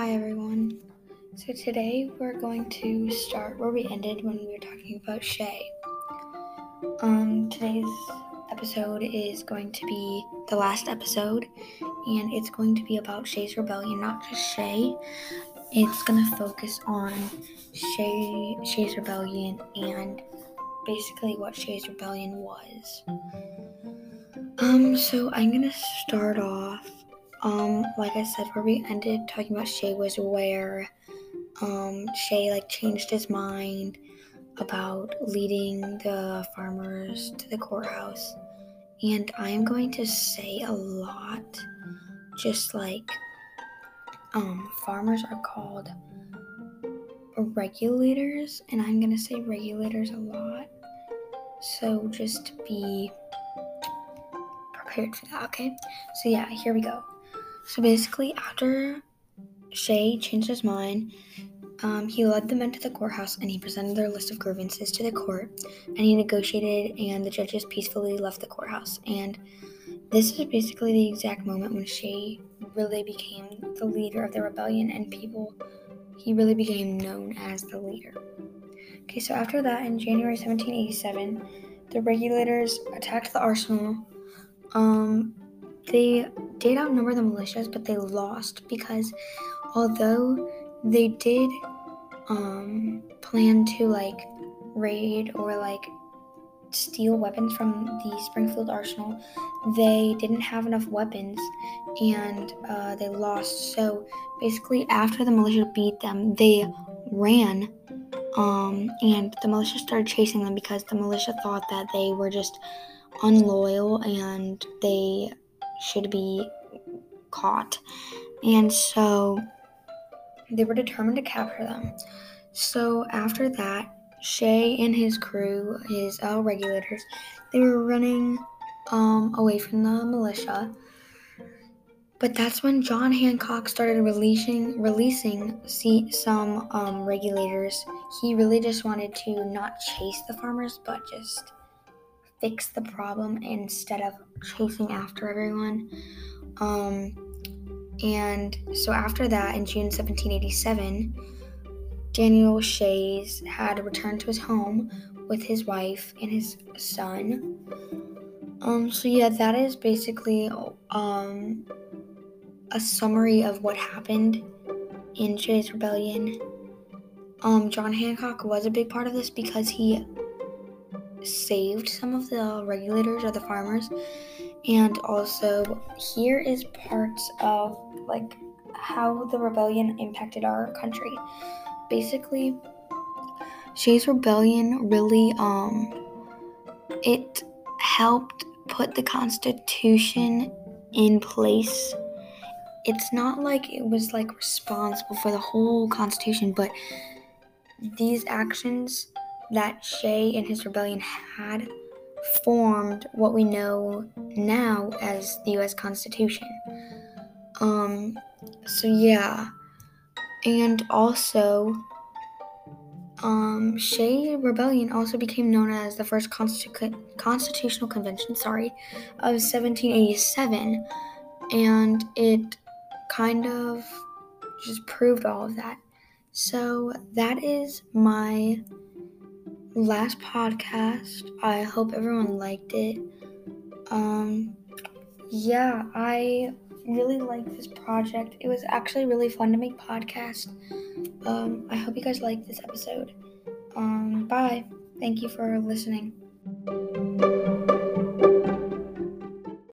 Hi everyone. So today we're going to start where we ended when we were talking about Shay. Um, today's episode is going to be the last episode, and it's going to be about Shay's rebellion, not just Shay. It's gonna focus on Shay, Shay's rebellion, and basically what Shay's rebellion was. Um, so I'm gonna start off um, like I said, where we ended talking about Shay was where um, Shay like changed his mind about leading the farmers to the courthouse. And I'm going to say a lot, just like um, farmers are called regulators, and I'm gonna say regulators a lot. So just be prepared for that, okay? So yeah, here we go. So basically, after Shay changed his mind, um, he led the men to the courthouse and he presented their list of grievances to the court and he negotiated and the judges peacefully left the courthouse. And this is basically the exact moment when Shay really became the leader of the rebellion and people, he really became known as the leader. Okay, so after that, in January 1787, the regulators attacked the arsenal. Um, they did outnumber the militias, but they lost because although they did um, plan to like raid or like steal weapons from the Springfield Arsenal, they didn't have enough weapons and uh, they lost. So basically, after the militia beat them, they ran. Um, and the militia started chasing them because the militia thought that they were just unloyal and they should be caught. And so they were determined to capture them. So after that, Shay and his crew, his uh, regulators, they were running um, away from the militia. But that's when John Hancock started releasing releasing see, some um, regulators. He really just wanted to not chase the farmers, but just fix the problem instead of chasing after everyone. Um, and so after that, in June 1787, Daniel Shays had returned to his home with his wife and his son. Um, so yeah, that is basically um, a summary of what happened in Shays Rebellion. Um, John Hancock was a big part of this because he saved some of the regulators or the farmers. And also, here is parts of like how the rebellion impacted our country. Basically, Shay's rebellion really um it helped put the constitution in place. It's not like it was like responsible for the whole constitution, but these actions that Shay and his rebellion had formed what we know now as the US Constitution. Um so yeah. And also um Shay Rebellion also became known as the first Constitu- constitutional convention, sorry, of 1787 and it kind of just proved all of that. So that is my last podcast. I hope everyone liked it. Um, yeah, I really like this project. It was actually really fun to make podcast. Um, I hope you guys liked this episode. Um, bye. Thank you for listening.